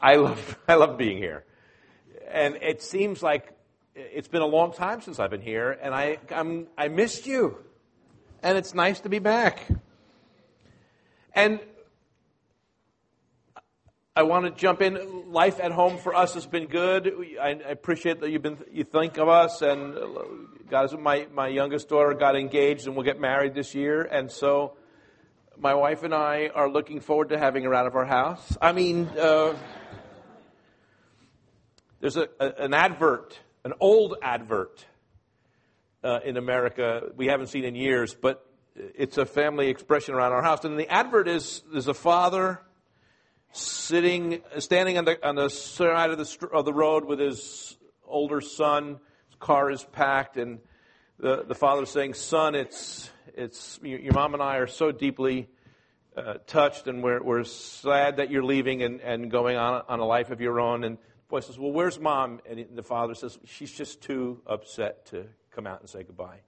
I love, I love being here. And it seems like it's been a long time since I've been here, and I, I'm, I missed you. And it's nice to be back. And I want to jump in. Life at home for us has been good. I, appreciate that you've been, you think of us. And guys, my, my youngest daughter got engaged and will get married this year. And so my wife and I are looking forward to having her out of our house. I mean, uh, there's a, a, an advert, an old advert uh, in America we haven't seen in years, but it's a family expression around our house. And the advert is there's a father sitting, standing on the, on the side of the, of the road with his older son. His car is packed, and the, the father saying, Son, it's, it's, your mom and I are so deeply uh, touched, and we're, we're sad that you're leaving and, and going on, on a life of your own. And boy says, Well, where's mom? And the father says, She's just too upset to come out and say goodbye.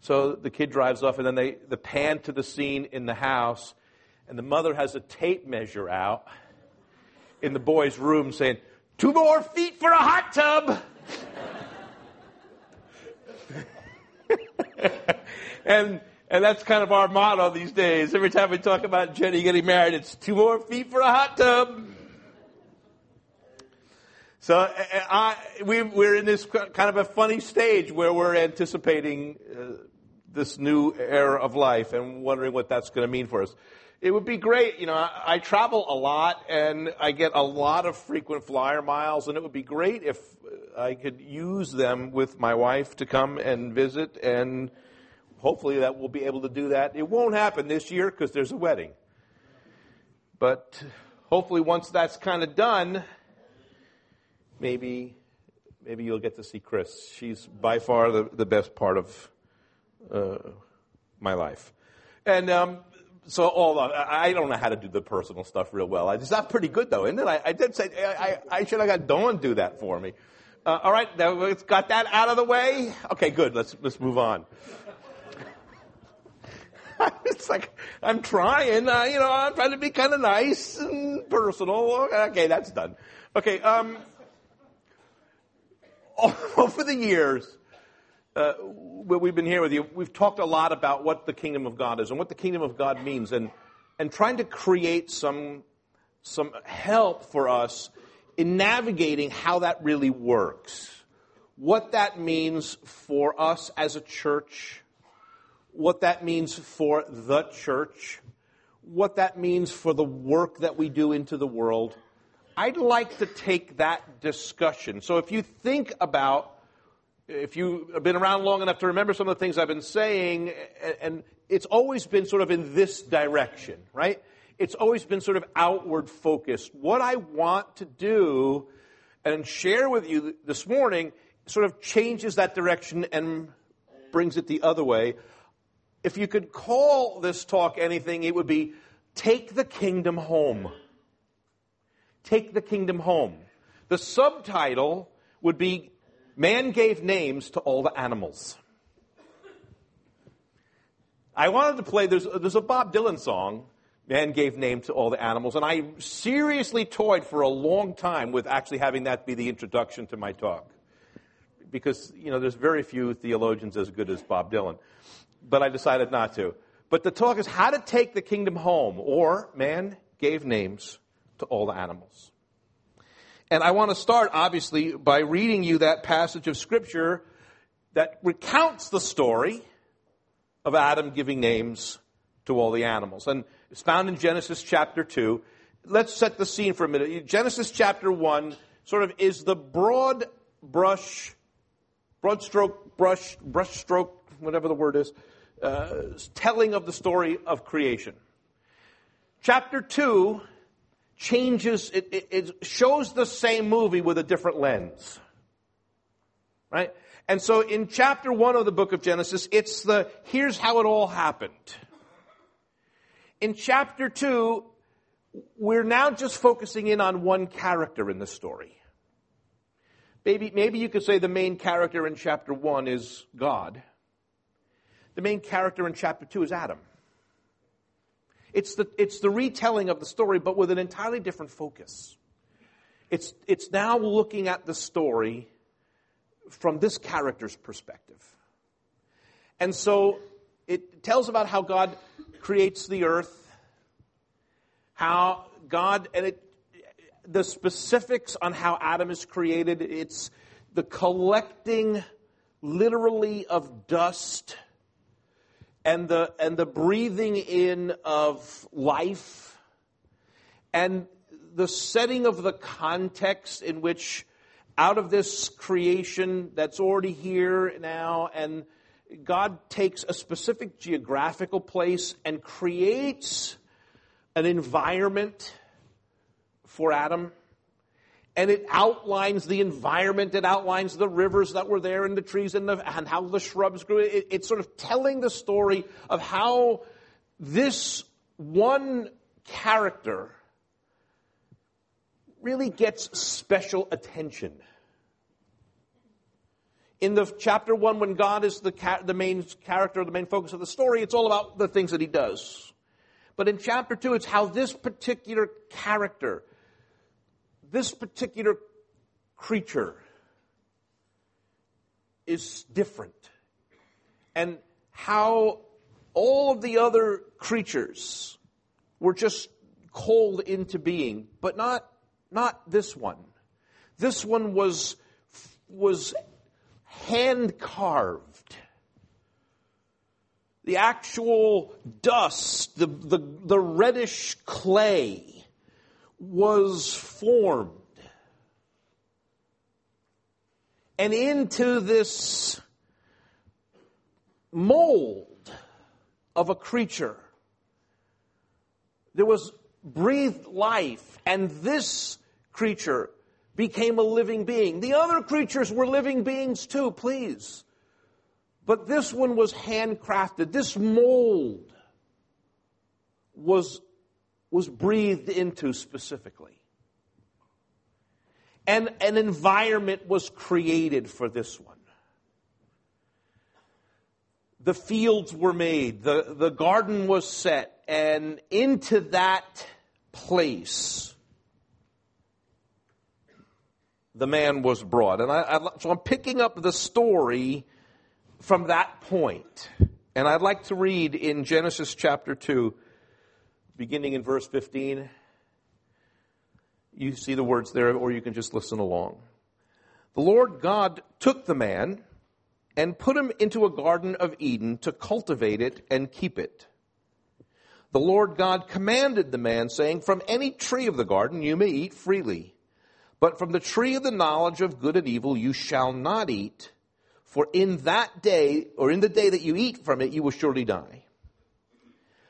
So the kid drives off, and then they the pan to the scene in the house, and the mother has a tape measure out in the boy's room saying, Two more feet for a hot tub. and and that's kind of our motto these days. Every time we talk about Jenny getting married, it's two more feet for a hot tub. So uh, I, we, are in this kind of a funny stage where we're anticipating uh, this new era of life and wondering what that's going to mean for us. It would be great, you know, I, I, travel a lot and I get a lot of frequent flyer miles and it would be great if I could use them with my wife to come and visit and hopefully that we'll be able to do that. It won't happen this year because there's a wedding. But hopefully once that's kind of done, maybe maybe you'll get to see Chris. She's by far the, the best part of uh, my life. And um, so all I don't know how to do the personal stuff real well. It's not pretty good though, isn't it? I, I did say I, I, should have got Dawn do that for me. Uh, all right, let's got that out of the way. Okay, good. Let's let's move on. it's like I'm trying. Uh, you know, I'm trying to be kind of nice and personal. Okay, that's done. Okay. Um, over the years, uh, we've been here with you, we've talked a lot about what the kingdom of God is and what the kingdom of God means, and and trying to create some some help for us in navigating how that really works, what that means for us as a church, what that means for the church, what that means for the work that we do into the world. I'd like to take that discussion. So if you think about if you've been around long enough to remember some of the things I've been saying, and it's always been sort of in this direction, right? It's always been sort of outward focused. What I want to do and share with you this morning sort of changes that direction and brings it the other way. If you could call this talk anything, it would be Take the Kingdom Home. Take the Kingdom Home. The subtitle would be Man gave names to all the animals. I wanted to play, there's, there's a Bob Dylan song, Man gave name to all the animals, and I seriously toyed for a long time with actually having that be the introduction to my talk. Because, you know, there's very few theologians as good as Bob Dylan. But I decided not to. But the talk is how to take the kingdom home, or man gave names to all the animals. And I want to start, obviously, by reading you that passage of Scripture that recounts the story of Adam giving names to all the animals. And it's found in Genesis chapter 2. Let's set the scene for a minute. Genesis chapter 1 sort of is the broad brush, broad stroke, brush, brush stroke, whatever the word is, uh, telling of the story of creation. Chapter 2 changes, it, it, it shows the same movie with a different lens. Right? And so in chapter one of the book of Genesis, it's the, here's how it all happened. In chapter two, we're now just focusing in on one character in the story. Maybe, maybe you could say the main character in chapter one is God. The main character in chapter two is Adam. It's the, it's the retelling of the story, but with an entirely different focus. It's, it's now looking at the story from this character's perspective. And so it tells about how God creates the earth, how God, and it, the specifics on how Adam is created, it's the collecting literally of dust and the, and the breathing in of life and the setting of the context in which out of this creation that's already here now and God takes a specific geographical place and creates an environment for Adam. And it outlines the environment, it outlines the rivers that were there and the trees and, the, and how the shrubs grew. It, it's sort of telling the story of how this one character really gets special attention. In the chapter one, when God is the, ca- the main character, the main focus of the story, it's all about the things that he does. But in chapter two, it's how this particular character, this particular creature is different. And how all of the other creatures were just called into being, but not, not this one. This one was, was hand carved the actual dust, the, the, the reddish clay was formed. And into this mold of a creature, there was breathed life, and this creature became a living being. The other creatures were living beings too, please. But this one was handcrafted. This mold was, was breathed into specifically. And an environment was created for this one. The fields were made, the, the garden was set, and into that place, the man was brought. And I, I, so I'm picking up the story from that point. And I'd like to read in Genesis chapter 2, beginning in verse 15. You see the words there, or you can just listen along. The Lord God took the man and put him into a garden of Eden to cultivate it and keep it. The Lord God commanded the man, saying, From any tree of the garden you may eat freely, but from the tree of the knowledge of good and evil you shall not eat for in that day, or in the day that you eat from it, you will surely die.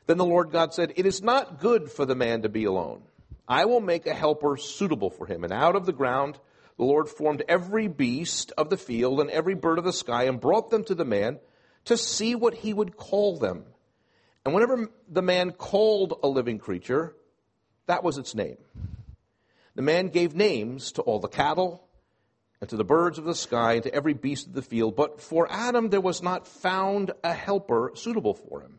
Then the Lord God said, It is not good for the man to be alone. I will make a helper suitable for him. And out of the ground the Lord formed every beast of the field and every bird of the sky and brought them to the man to see what he would call them. And whenever the man called a living creature, that was its name. The man gave names to all the cattle and to the birds of the sky, and to every beast of the field. But for Adam there was not found a helper suitable for him.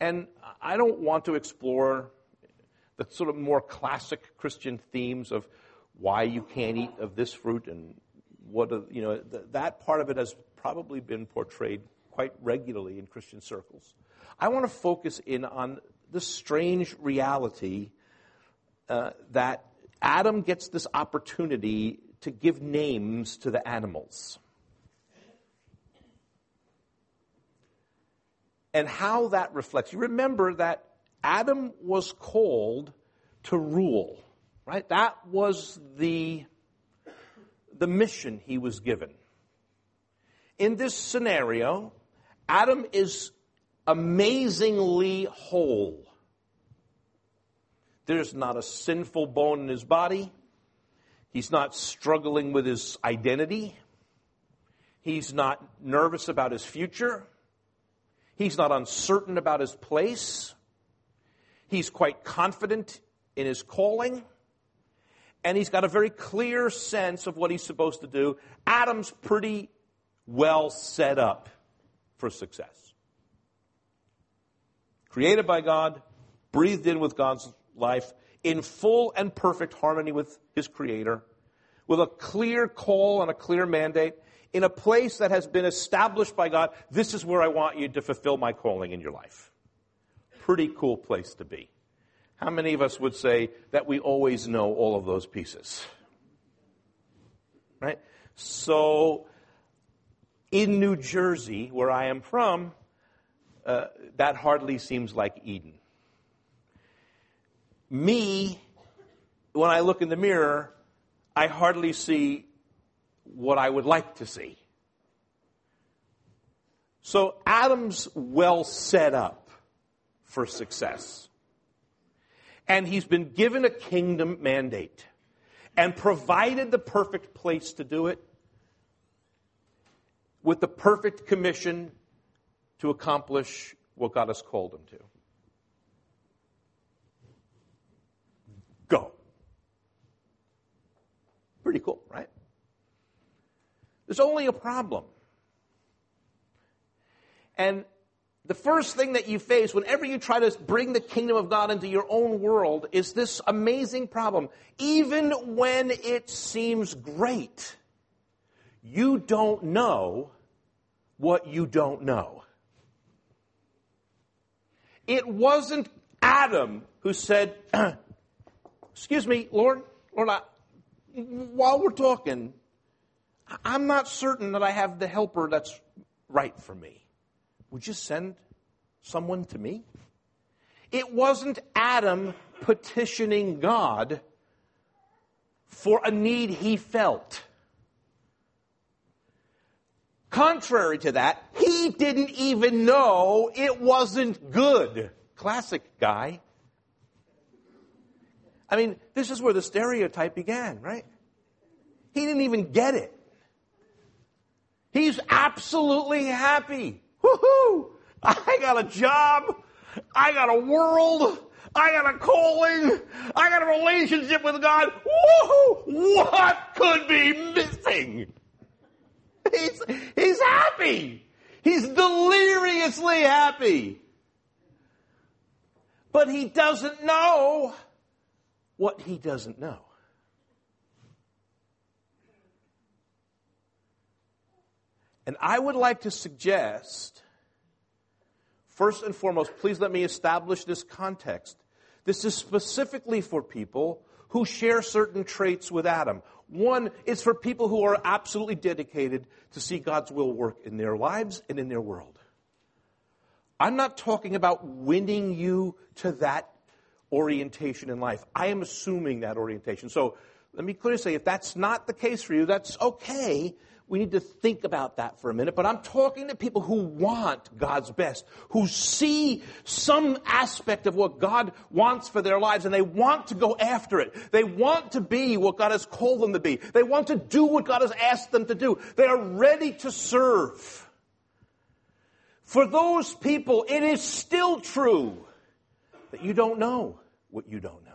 And I don't want to explore the sort of more classic Christian themes of why you can't eat of this fruit and what, you know, that part of it has probably been portrayed quite regularly in Christian circles. I want to focus in on the strange reality uh, that Adam gets this opportunity to give names to the animals. And how that reflects. You remember that Adam was called to rule, right? That was the, the mission he was given. In this scenario, Adam is amazingly whole. There's not a sinful bone in his body. He's not struggling with his identity. He's not nervous about his future. He's not uncertain about his place. He's quite confident in his calling. And he's got a very clear sense of what he's supposed to do. Adam's pretty well set up for success. Created by God, breathed in with God's life, in full and perfect harmony with his Creator, with a clear call and a clear mandate, in a place that has been established by God. This is where I want you to fulfill my calling in your life. Pretty cool place to be. How many of us would say that we always know all of those pieces? Right? So, in New Jersey, where I am from, uh, that hardly seems like Eden. Me, when I look in the mirror, I hardly see what I would like to see. So Adam's well set up for success. And he's been given a kingdom mandate and provided the perfect place to do it with the perfect commission to accomplish what God has called him to. Go. Pretty cool, right? There's only a problem. And the first thing that you face whenever you try to bring the kingdom of God into your own world is this amazing problem. Even when it seems great, you don't know what you don't know. It wasn't Adam who said, Excuse me, Lord, Lord, I, while we're talking, I'm not certain that I have the helper that's right for me. Would you send someone to me? It wasn't Adam petitioning God for a need he felt. Contrary to that, he didn't even know it wasn't good. Classic guy. I mean, this is where the stereotype began, right? He didn't even get it. He's absolutely happy. Woohoo! I got a job. I got a world. I got a calling. I got a relationship with God. Woohoo! What could be missing? He's, he's happy. He's deliriously happy. But he doesn't know what he doesn't know. And I would like to suggest, first and foremost, please let me establish this context. This is specifically for people who share certain traits with Adam. One is for people who are absolutely dedicated to see God's will work in their lives and in their world. I'm not talking about winning you to that orientation in life. I am assuming that orientation. So let me clearly say if that's not the case for you, that's okay we need to think about that for a minute. But I'm talking to people who want God's best, who see some aspect of what God wants for their lives, and they want to go after it. They want to be what God has called them to be. They want to do what God has asked them to do. They are ready to serve. For those people, it is still true that you don't know what you don't know.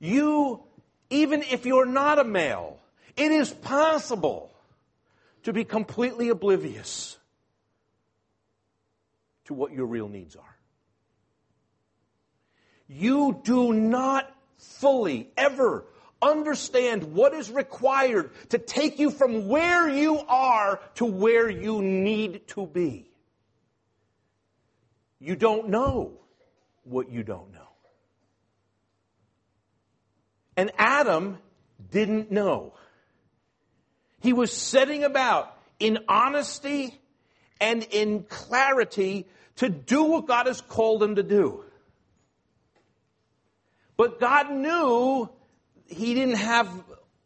You even if you're not a male, it is possible to be completely oblivious to what your real needs are. You do not fully ever understand what is required to take you from where you are to where you need to be. You don't know what you don't know. And Adam didn't know. He was setting about in honesty and in clarity to do what God has called him to do. But God knew he didn't have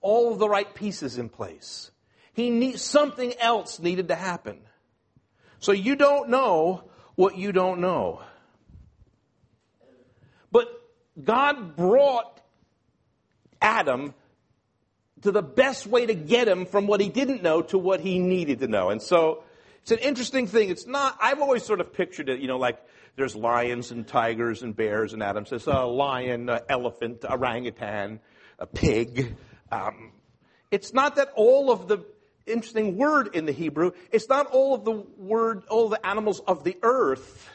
all the right pieces in place. He need, something else needed to happen. So you don't know what you don't know. But God brought Adam to the best way to get him from what he didn't know to what he needed to know. And so it's an interesting thing. It's not, I've always sort of pictured it, you know, like there's lions and tigers and bears, and Adam says a lion, an elephant, orangutan, a pig. Um, it's not that all of the interesting word in the Hebrew, it's not all of the word, all the animals of the earth.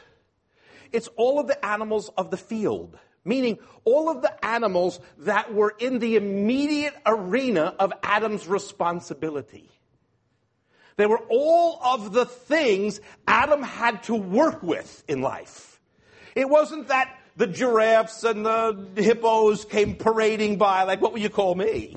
It's all of the animals of the field meaning all of the animals that were in the immediate arena of Adam's responsibility. They were all of the things Adam had to work with in life. It wasn't that the giraffes and the hippos came parading by like, what would you call me?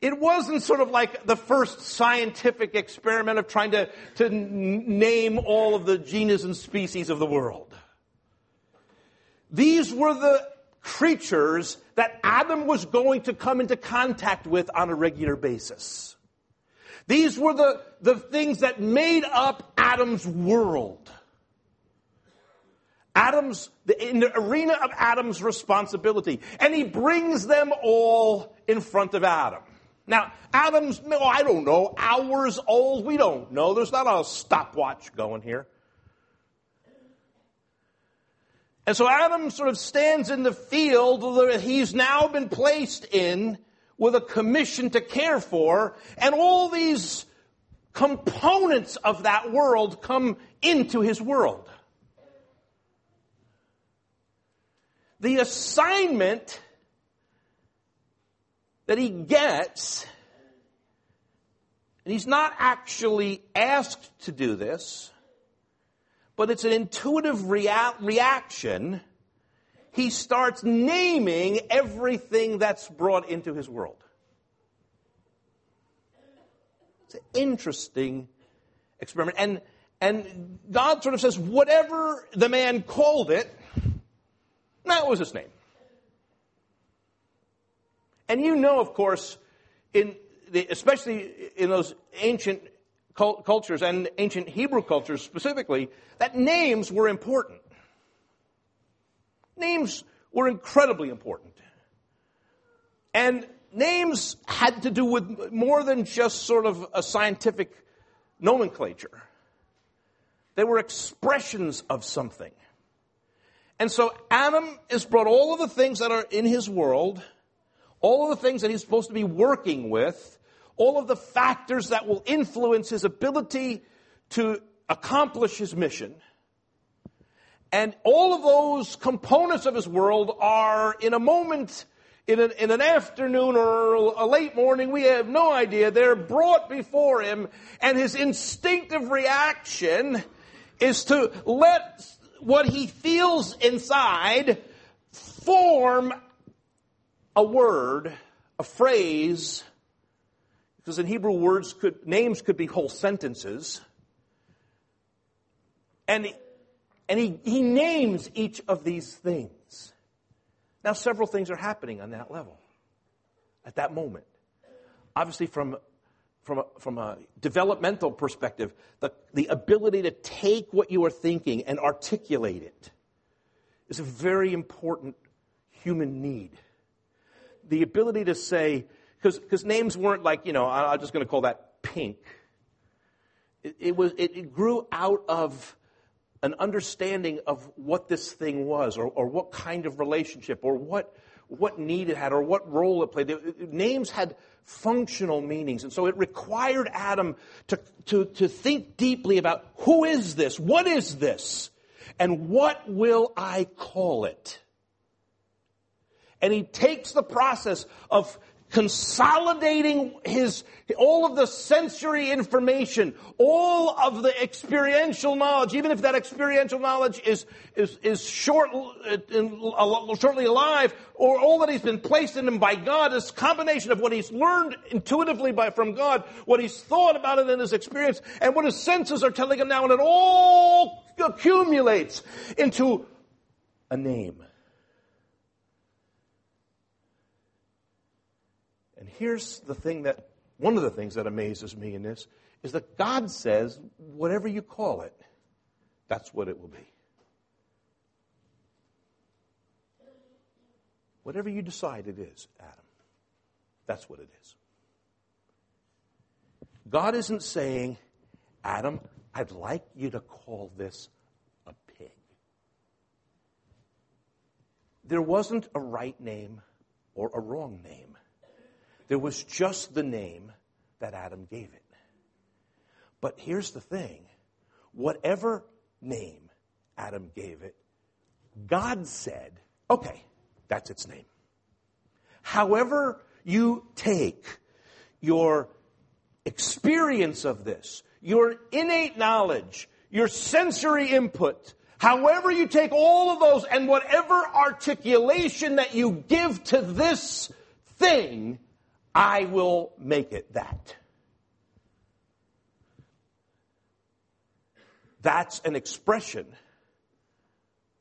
It wasn't sort of like the first scientific experiment of trying to, to name all of the genus and species of the world. These were the creatures that Adam was going to come into contact with on a regular basis. These were the, the things that made up Adam's world. Adam's, in the arena of Adam's responsibility. And he brings them all in front of Adam. Now, Adam's, no, I don't know, hours old, we don't know. There's not a stopwatch going here. And so Adam sort of stands in the field that he's now been placed in with a commission to care for, and all these components of that world come into his world. The assignment that he gets, and he's not actually asked to do this, but it's an intuitive rea- reaction. He starts naming everything that's brought into his world. It's an interesting experiment. And, and God sort of says, whatever the man called it, that was his name. And you know, of course, in the, especially in those ancient cultures and ancient Hebrew cultures specifically, that names were important. Names were incredibly important. And names had to do with more than just sort of a scientific nomenclature. They were expressions of something. And so Adam has brought all of the things that are in his world, all of the things that he's supposed to be working with, all of the factors that will influence his ability to accomplish his mission. And all of those components of his world are in a moment, in an, in an afternoon or a late morning, we have no idea. They're brought before him, and his instinctive reaction is to let what he feels inside form a word, a phrase, because in Hebrew words could, names could be whole sentences. And, and he, he names each of these things. Now, several things are happening on that level, at that moment. Obviously, from, from, a, from a developmental perspective, the, the ability to take what you are thinking and articulate it is a very important human need. The ability to say, because names weren't like, you know, I'm just going to call that pink. It, it was, it, it, grew out of an understanding of what this thing was, or, or what kind of relationship, or what, what need it had, or what role it played. It, names had functional meanings. And so it required Adam to, to, to think deeply about who is this? What is this? And what will I call it? And he takes the process of consolidating his, all of the sensory information, all of the experiential knowledge, even if that experiential knowledge is, is, is short, uh, shortly alive, or all that he's been placed in him by God, this combination of what he's learned intuitively by, from God, what he's thought about it in his experience, and what his senses are telling him now, and it all accumulates into a name. Here's the thing that, one of the things that amazes me in this, is that God says, whatever you call it, that's what it will be. Whatever you decide it is, Adam, that's what it is. God isn't saying, Adam, I'd like you to call this a pig. There wasn't a right name or a wrong name. There was just the name that Adam gave it. But here's the thing whatever name Adam gave it, God said, okay, that's its name. However, you take your experience of this, your innate knowledge, your sensory input, however you take all of those and whatever articulation that you give to this thing, I will make it that. That's an expression,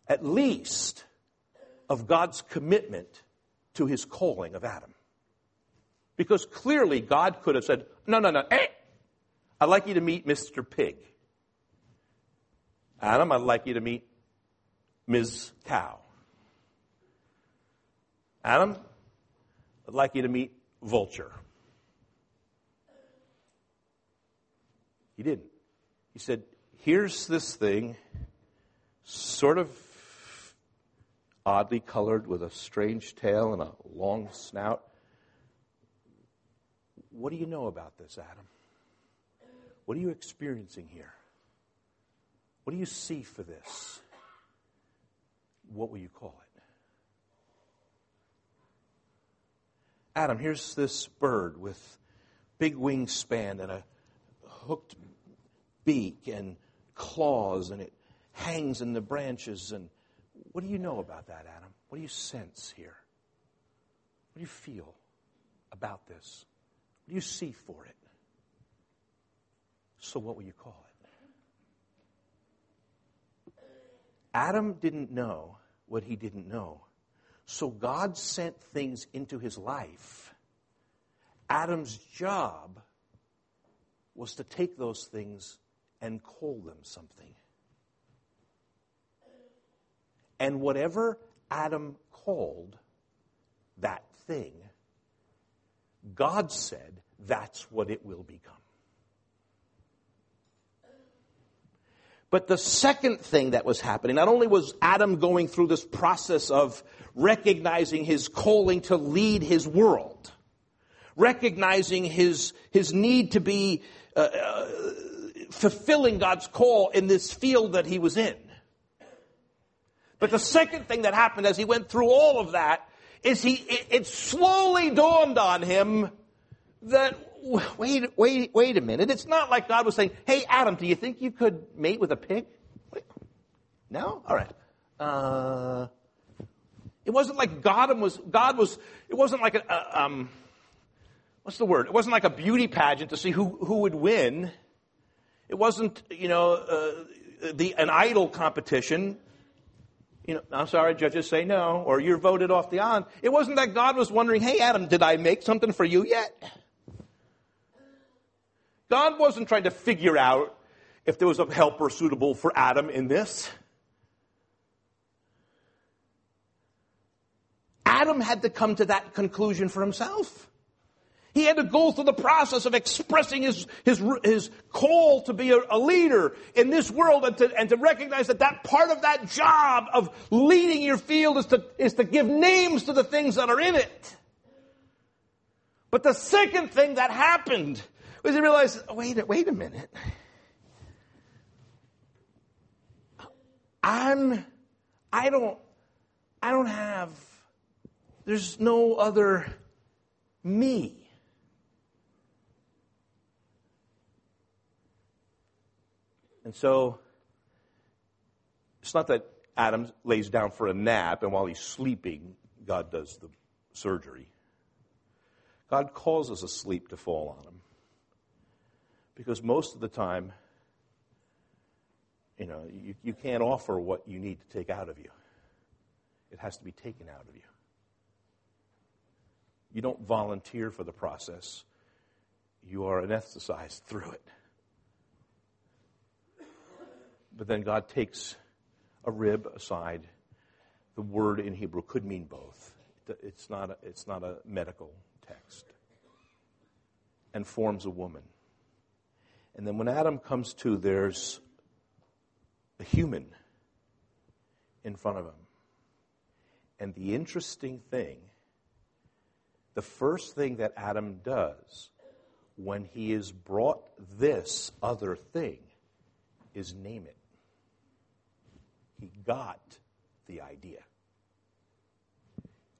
at least, of God's commitment to his calling of Adam. Because clearly God could have said, no, no, no, eh, I'd like you to meet Mr. Pig. Adam, I'd like you to meet Ms. Cow. Adam, I'd like you to meet Vulture. He didn't. He said, here's this thing, sort of oddly colored with a strange tail and a long snout. What do you know about this, Adam? What are you experiencing here? What do you see for this? What will you call it? Adam, here's this bird with big wingspan and a hooked beak and claws, and it hangs in the branches. And what do you know about that, Adam? What do you sense here? What do you feel about this? What do you see for it? So, what will you call it? Adam didn't know what he didn't know. So, God sent things into his life. Adam's job was to take those things and call them something. And whatever Adam called that thing, God said that's what it will become. But the second thing that was happening, not only was Adam going through this process of recognizing his calling to lead his world, recognizing his, his need to be uh, uh, fulfilling God's call in this field that he was in. But the second thing that happened as he went through all of that is he, it, it slowly dawned on him that, wait, wait, wait a minute. It's not like God was saying, hey, Adam, do you think you could mate with a pig? No? All right. Uh, it wasn't like God was, God was, it wasn't like a, um, what's the word? It wasn't like a beauty pageant to see who, who would win. It wasn't, you know, uh, the, an idol competition. You know, I'm sorry, judges say no, or you're voted off the on. It wasn't that God was wondering, hey, Adam, did I make something for you yet? God wasn't trying to figure out if there was a helper suitable for Adam in this. Adam had to come to that conclusion for himself. He had to go through the process of expressing his, his, his call to be a, a leader in this world and to, and to recognize that that part of that job of leading your field is to, is to give names to the things that are in it. But the second thing that happened was he realized, oh, wait, wait a minute. I'm, I don't, I don't have, there's no other me. And so it's not that Adam lays down for a nap and while he's sleeping, God does the surgery. God causes a sleep to fall on him. Because most of the time, you know, you, you can't offer what you need to take out of you. It has to be taken out of you. You don't volunteer for the process. You are anesthetized through it. But then God takes a rib aside. The word in Hebrew could mean both. it's not a, it's not a medical text. And forms a woman. And then when Adam comes to, there's a human in front of him. And the interesting thing, the first thing that Adam does when he is brought this other thing is name it. He got the idea.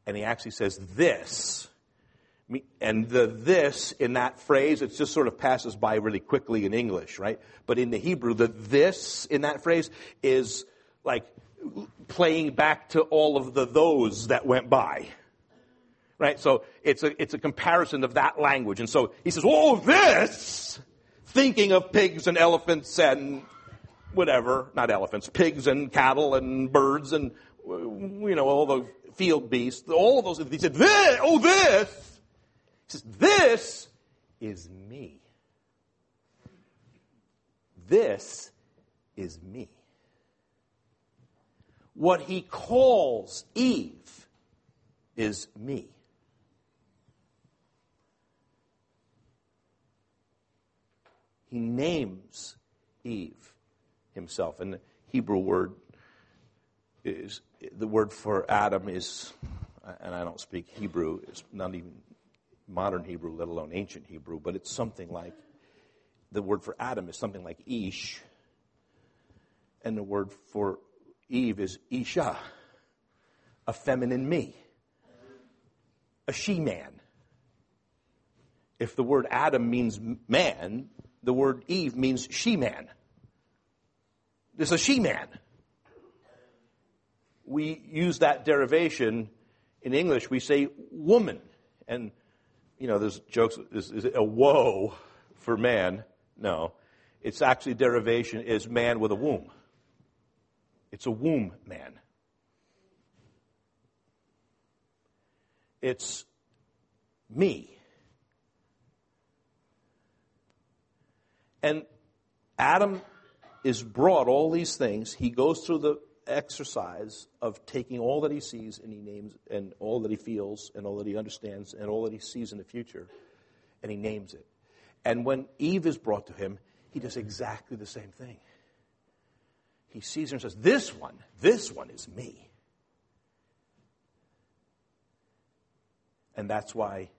And he actually says, This. And the this in that phrase, it just sort of passes by really quickly in English, right? But in the Hebrew, the this in that phrase is like playing back to all of the those that went by. Right? So it's a, it's a comparison of that language. And so he says, oh, this, thinking of pigs and elephants and whatever, not elephants, pigs and cattle and birds and, you know, all the field beasts, all of those. He said, this, oh, this. He says, this is me. This is me. What he calls Eve is me. He names Eve himself. And the Hebrew word is the word for Adam is, and I don't speak Hebrew, it's not even modern Hebrew, let alone ancient Hebrew, but it's something like the word for Adam is something like Ish, and the word for Eve is Isha, a feminine me, a she man. If the word Adam means man, the word Eve means she man. There's a she man. We use that derivation in English. We say woman. And, you know, there's jokes, is, is it a woe for man? No. It's actually derivation is man with a womb. It's a womb man. It's me. And Adam is brought all these things. He goes through the exercise of taking all that he sees and he names and all that he feels and all that he understands and all that he sees in the future and he names it. And when Eve is brought to him, he does exactly the same thing. He sees her and says, This one, this one is me. And that's why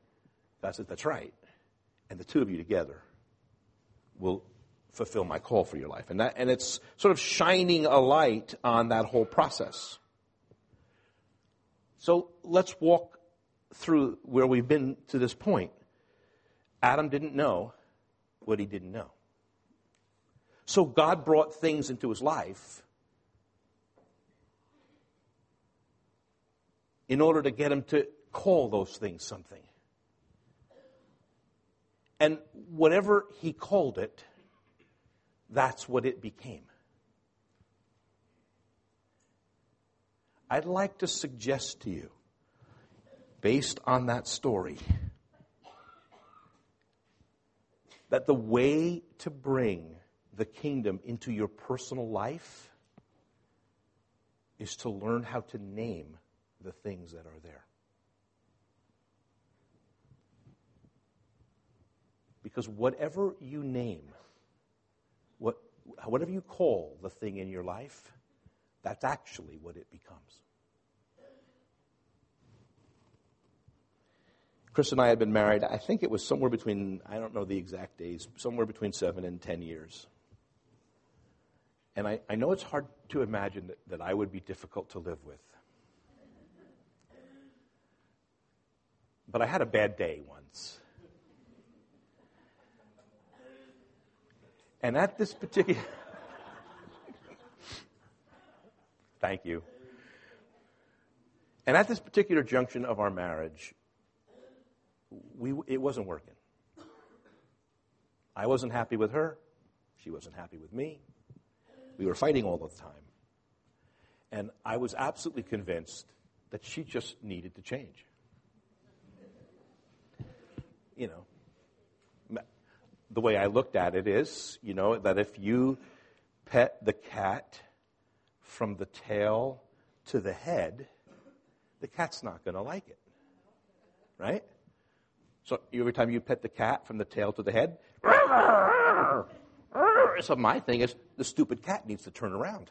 God says, That's right. And the two of you together will fulfill my call for your life. And, that, and it's sort of shining a light on that whole process. So let's walk through where we've been to this point. Adam didn't know what he didn't know. So God brought things into his life in order to get him to call those things something. And whatever he called it, that's what it became. I'd like to suggest to you, based on that story, that the way to bring the kingdom into your personal life is to learn how to name the things that are there. Because whatever you name, whatever you call the thing in your life, that's actually what it becomes. Chris and I had been married, I think it was somewhere between, I don't know the exact days, somewhere between seven and ten years. And I, I know it's hard to imagine that, that I would be difficult to live with. But I had a bad day once. And at this particular. Thank you. And at this particular junction of our marriage, we, it wasn't working. I wasn't happy with her. She wasn't happy with me. We were fighting all the time. And I was absolutely convinced that she just needed to change. You know, the way I looked at it is, you know, that if you pet the cat from the tail to the head, the cat's not going to like it. Right? So every time you pet the cat from the tail to the head, so my thing is the stupid cat needs to turn around.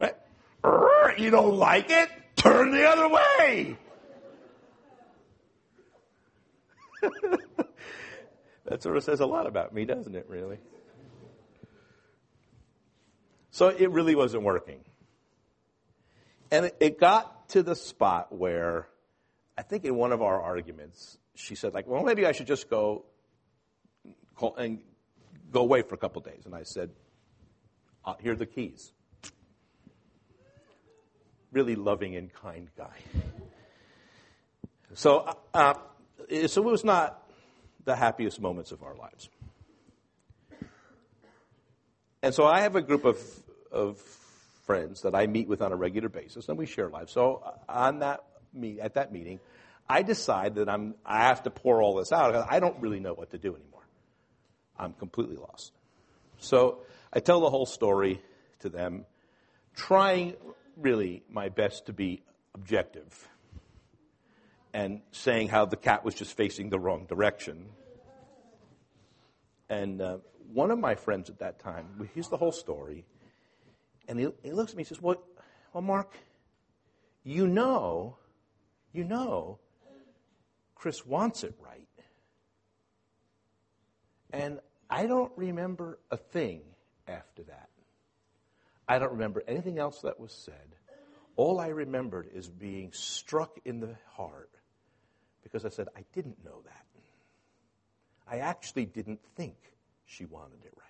right? You don't like it? Turn the other way. that sort of says a lot about me, doesn't it, really? So it really wasn't working. And it got to the spot where I think in one of our arguments, she said, like, well, maybe I should just go and go away for a couple days. And I said, uh, here are the keys. Really loving and kind guy. So, uh, uh so it was not the happiest moments of our lives. And so I have a group of, of friends that I meet with on a regular basis, and we share lives. So uh, on that meet, at that meeting, I decide that I'm, I have to pour all this out. I don't really know what to do anymore. I'm completely lost. So I tell the whole story to them, trying really my best to be objective and saying how the cat was just facing the wrong direction. And uh, one of my friends at that time, here's the whole story, and he, he looks at me and says, well, well, Mark, you know, you know, Chris wants it right. And I don't remember a thing after that. I don't remember anything else that was said. All I remembered is being struck in the heart because I said, I didn't know that. I actually didn't think she wanted it right.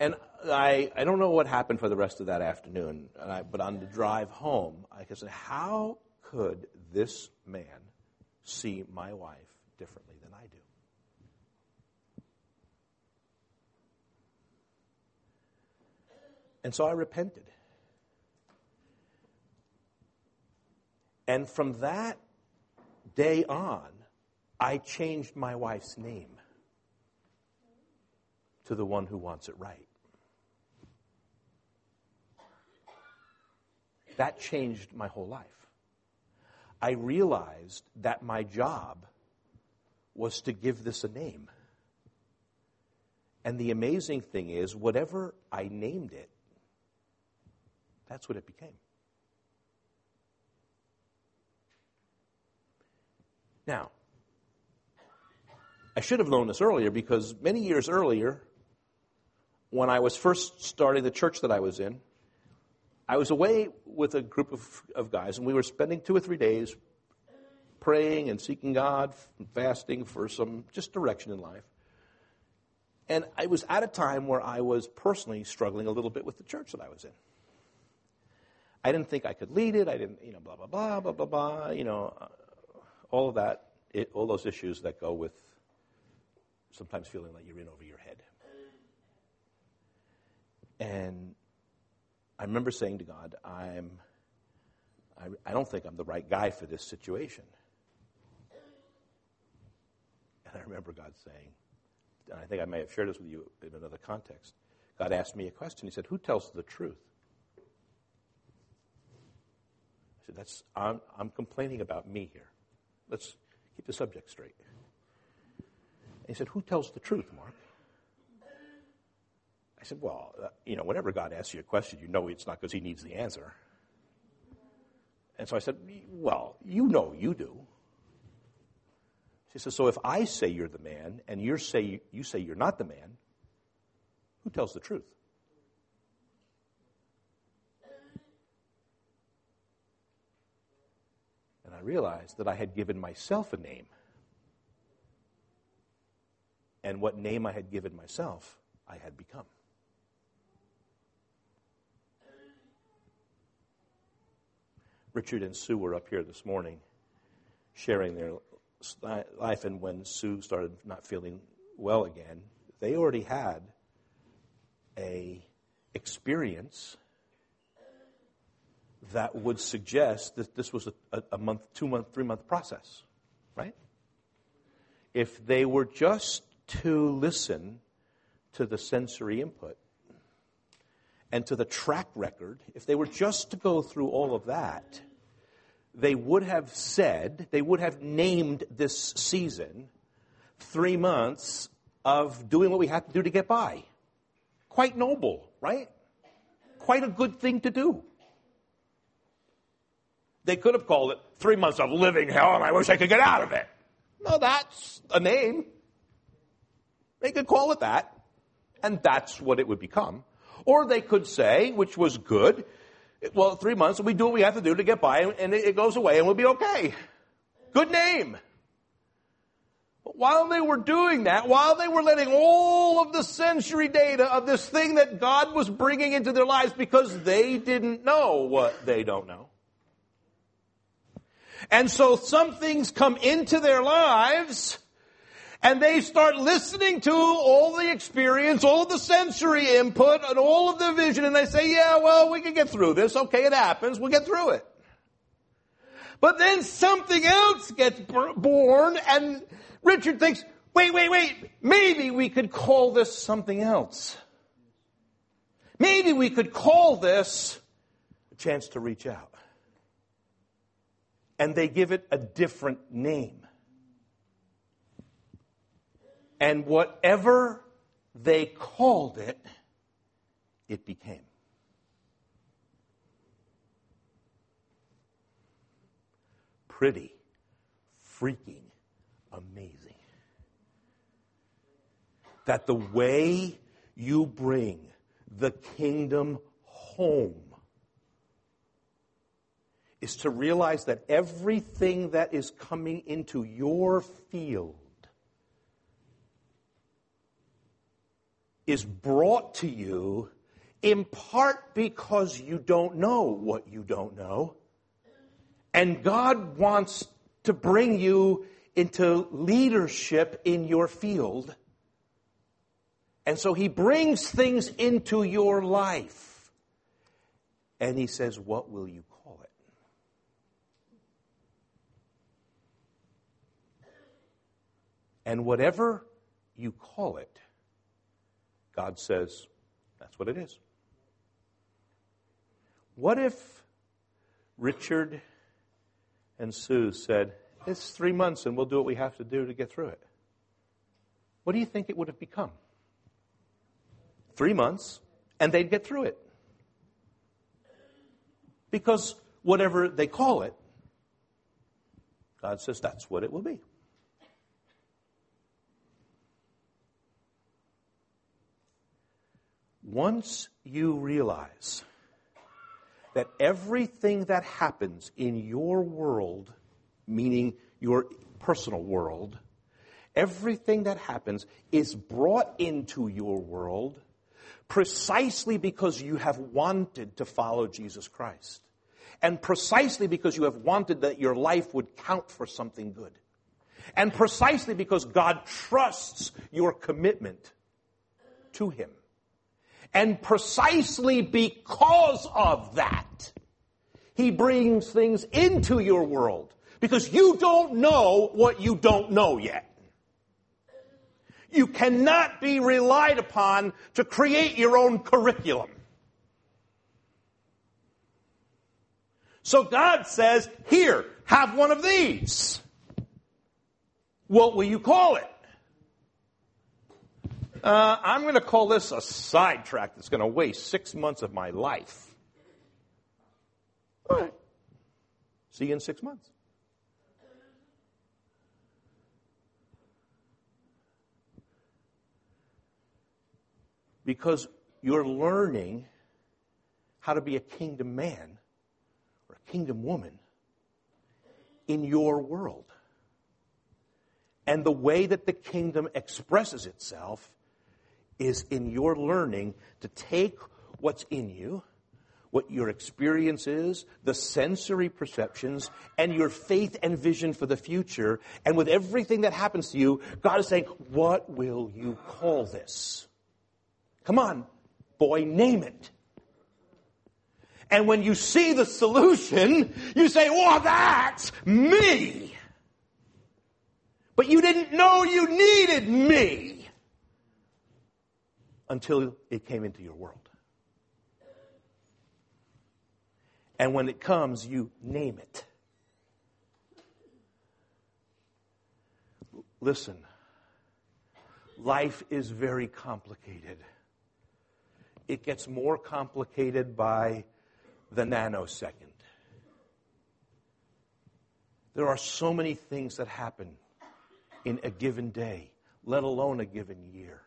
And I, I don't know what happened for the rest of that afternoon, I, but on the drive home, I said, How could this man see my wife differently than I do? And so I repented. And from that day on, I changed my wife's name to the one who wants it right. That changed my whole life. I realized that my job was to give this a name. And the amazing thing is, whatever I named it, that's what it became. Now, I should have known this earlier because many years earlier, when I was first starting the church that I was in, I was away with a group of, of guys, and we were spending two or three days praying and seeking God, fasting for some just direction in life. And I was at a time where I was personally struggling a little bit with the church that I was in. I didn't think I could lead it. I didn't, you know, blah, blah, blah, blah, blah, blah, you know, uh, all of that, it, all those issues that go with sometimes feeling like you're in over your head. And I remember saying to God, I'm, I, I don't think I'm the right guy for this situation. And I remember God saying, and I think I may have shared this with you in another context. God asked me a question. He said, Who tells the truth? I said, That's, I'm, I'm complaining about me here. Let's keep the subject straight. And he said, Who tells the truth, Mark? I said, Well, uh, you know, whenever God asks you a question, you know it's not because he needs the answer. And so I said, Well, you know you do. She says, So if I say you're the man and you say, you say you're not the man, who tells the truth? And I realized that I had given myself a name. And what name I had given myself, I had become. Richard and Sue were up here this morning sharing their life, and when Sue started not feeling well again, they already had a experience that would suggest that this was a, a month, two month, three month process, right? if they were just to listen to the sensory input and to the track record, if they were just to go through all of that, they would have said, they would have named this season three months of doing what we have to do to get by. Quite noble, right? Quite a good thing to do. They could have called it three months of living hell and I wish I could get out of it. No, that's a name. They could call it that, and that's what it would become. Or they could say, which was good, well, three months, we do what we have to do to get by, and it goes away, and we'll be okay. Good name. But while they were doing that, while they were letting all of the sensory data of this thing that God was bringing into their lives because they didn't know what they don't know. And so some things come into their lives and they start listening to all the experience, all the sensory input, and all of the vision, and they say, yeah, well, we can get through this. Okay, it happens. We'll get through it. But then something else gets born, and Richard thinks, wait, wait, wait, maybe we could call this something else. Maybe we could call this a chance to reach out. And they give it a different name. And whatever they called it, it became. Pretty, freaking amazing. That the way you bring the kingdom home is to realize that everything that is coming into your field is brought to you in part because you don't know what you don't know. And God wants to bring you into leadership in your field. And so He brings things into your life. And He says, What will you call it? And whatever you call it, God says, that's what it is. What if Richard and Sue said, it's three months and we'll do what we have to do to get through it? What do you think it would have become? Three months and they'd get through it. Because whatever they call it, God says that's what it will be. Once you realize that everything that happens in your world, meaning your personal world, everything that happens is brought into your world precisely because you have wanted to follow Jesus Christ. And precisely because you have wanted that your life would count for something good. And precisely because God trusts your commitment to Him. And precisely because of that, he brings things into your world because you don't know what you don't know yet. You cannot be relied upon to create your own curriculum. So God says, here, have one of these. What will you call it? Uh, I'm going to call this a sidetrack that's going to waste six months of my life. All right. See you in six months. Because you're learning how to be a kingdom man or a kingdom woman in your world. And the way that the kingdom expresses itself is in your learning to take what's in you, what your experience is, the sensory perceptions, and your faith and vision for the future. And with everything that happens to you, God is saying, What will you call this? Come on, boy, name it. And when you see the solution, you say, Well, that's me. But you didn't know you needed me until it came into your world. And when it comes, you name it. Listen, life is very complicated. It gets more complicated by the nanosecond. There are so many things that happen in a given day, let alone a given year.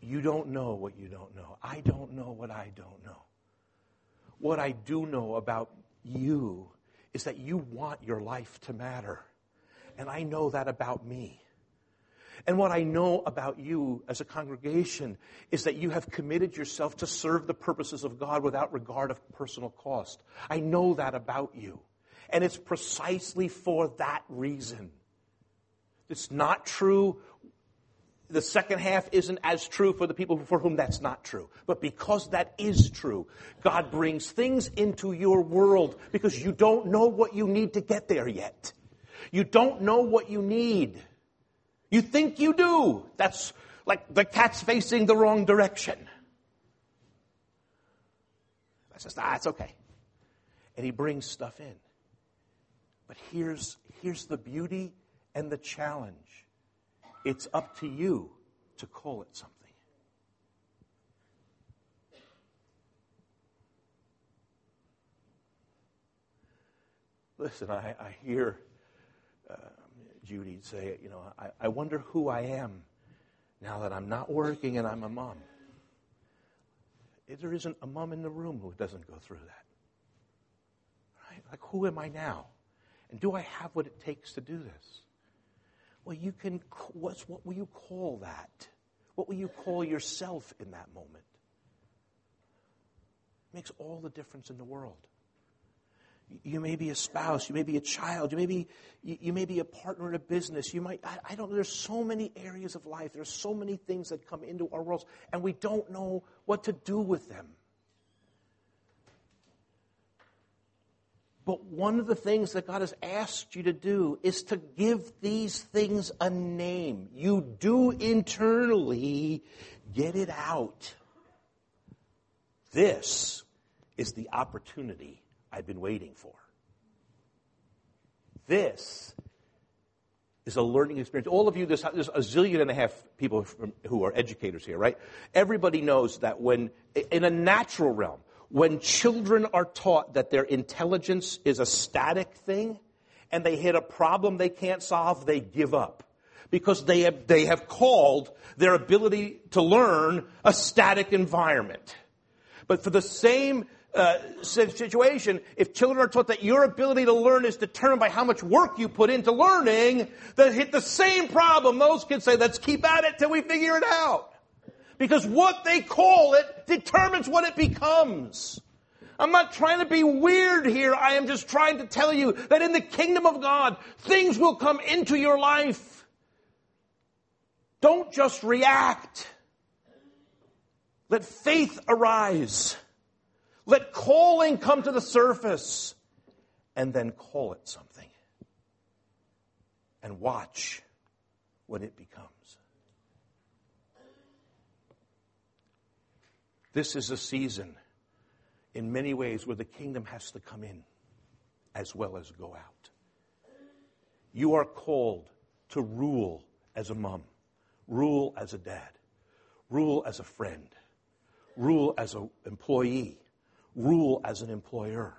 You don't know what you don't know. I don't know what I don't know. What I do know about you is that you want your life to matter. And I know that about me. And what I know about you as a congregation is that you have committed yourself to serve the purposes of God without regard of personal cost. I know that about you. And it's precisely for that reason. It's not true. The second half isn't as true for the people for whom that's not true. But because that is true, God brings things into your world because you don't know what you need to get there yet. You don't know what you need. You think you do. That's like the cat's facing the wrong direction. That's just, ah, it's okay. And he brings stuff in. But here's, here's the beauty and the challenge it's up to you to call it something. Listen, I, I hear uh, Judy say, you know, I, I wonder who I am now that I'm not working and I'm a mom. There isn't a mom in the room who doesn't go through that. Right? Like, who am I now? And do I have what it takes to do this? Well, you can, what's, what will you call that? What will you call yourself in that moment? It makes all the difference in the world. You may be a spouse. You may be a child. You may be, you, may be a partner in a business. You might, I, I don't know. There's so many areas of life. There's so many things that come into our worlds, and we don't know what to do with them. But one of the things that God has asked you to do is to give these things a name. You do internally get it out. This is the opportunity I've been waiting for. This is a learning experience. All of you, there's, there's a zillion and a half people who are educators here, right? Everybody knows that when, in a natural realm, when children are taught that their intelligence is a static thing and they hit a problem they can't solve, they give up. Because they have, they have called their ability to learn a static environment. But for the same uh, situation, if children are taught that your ability to learn is determined by how much work you put into learning, they hit the same problem. Those kids say, let's keep at it till we figure it out. Because what they call it determines what it becomes. I'm not trying to be weird here. I am just trying to tell you that in the kingdom of God, things will come into your life. Don't just react. Let faith arise. Let calling come to the surface and then call it something. And watch what it becomes. This is a season in many ways where the kingdom has to come in as well as go out. You are called to rule as a mom, rule as a dad, rule as a friend, rule as an employee, rule as an employer.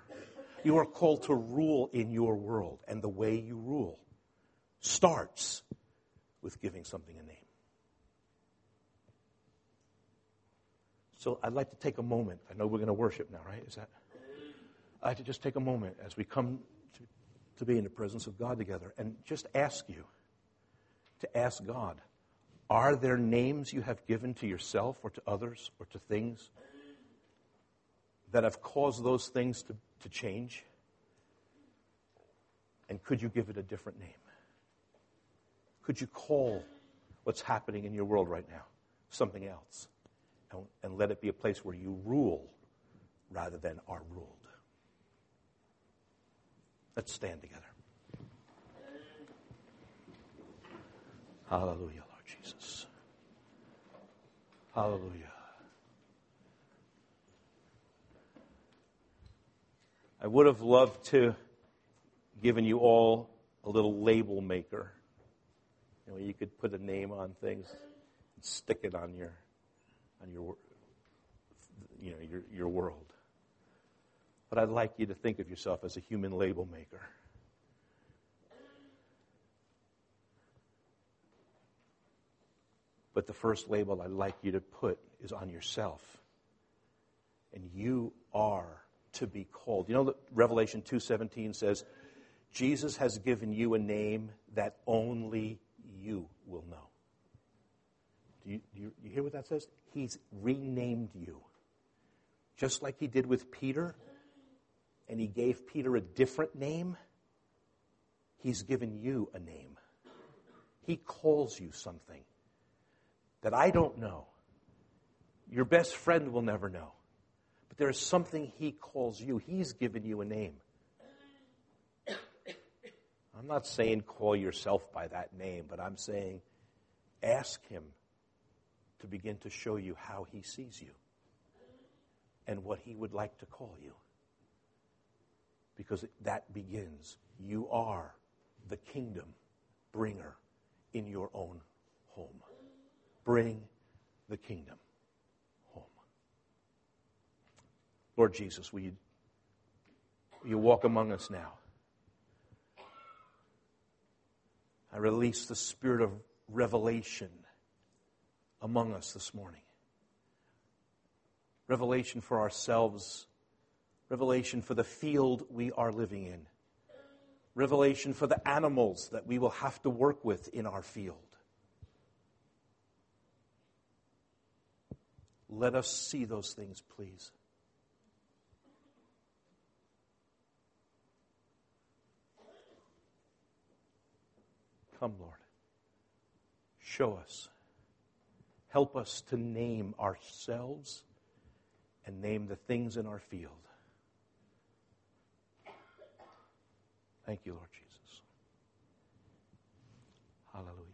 You are called to rule in your world, and the way you rule starts with giving something a name. So I'd like to take a moment. I know we're going to worship now, right? Is that? I'd like to just take a moment as we come to, to be in the presence of God together and just ask you to ask God are there names you have given to yourself or to others or to things that have caused those things to, to change? And could you give it a different name? Could you call what's happening in your world right now something else? And, and let it be a place where you rule rather than are ruled. Let's stand together. Hallelujah, Lord Jesus. Hallelujah. I would have loved to given you all a little label maker. You know, you could put a name on things and stick it on your on your you know your your world. But I'd like you to think of yourself as a human label maker. But the first label I'd like you to put is on yourself. And you are to be called. You know Revelation 2:17 says Jesus has given you a name that only you will know. Do you, do you, hear what that says? He's renamed you. Just like he did with Peter, and he gave Peter a different name, he's given you a name. He calls you something that I don't know. Your best friend will never know. But there is something he calls you. He's given you a name. I'm not saying call yourself by that name, but I'm saying ask him to begin to show you how he sees you and what he would like to call you. Because that begins. You are the kingdom bringer in your own home. Bring the kingdom home. Lord Jesus, will you, will you walk among us now? I release the spirit of revelation among us this morning. Revelation for ourselves, revelation for the field we are living in, revelation for the animals that we will have to work with in our field. Let us see those things, please. Come, Lord. Show us. Help us to name ourselves and name the things in our field. Thank you, Lord Jesus. Hallelujah.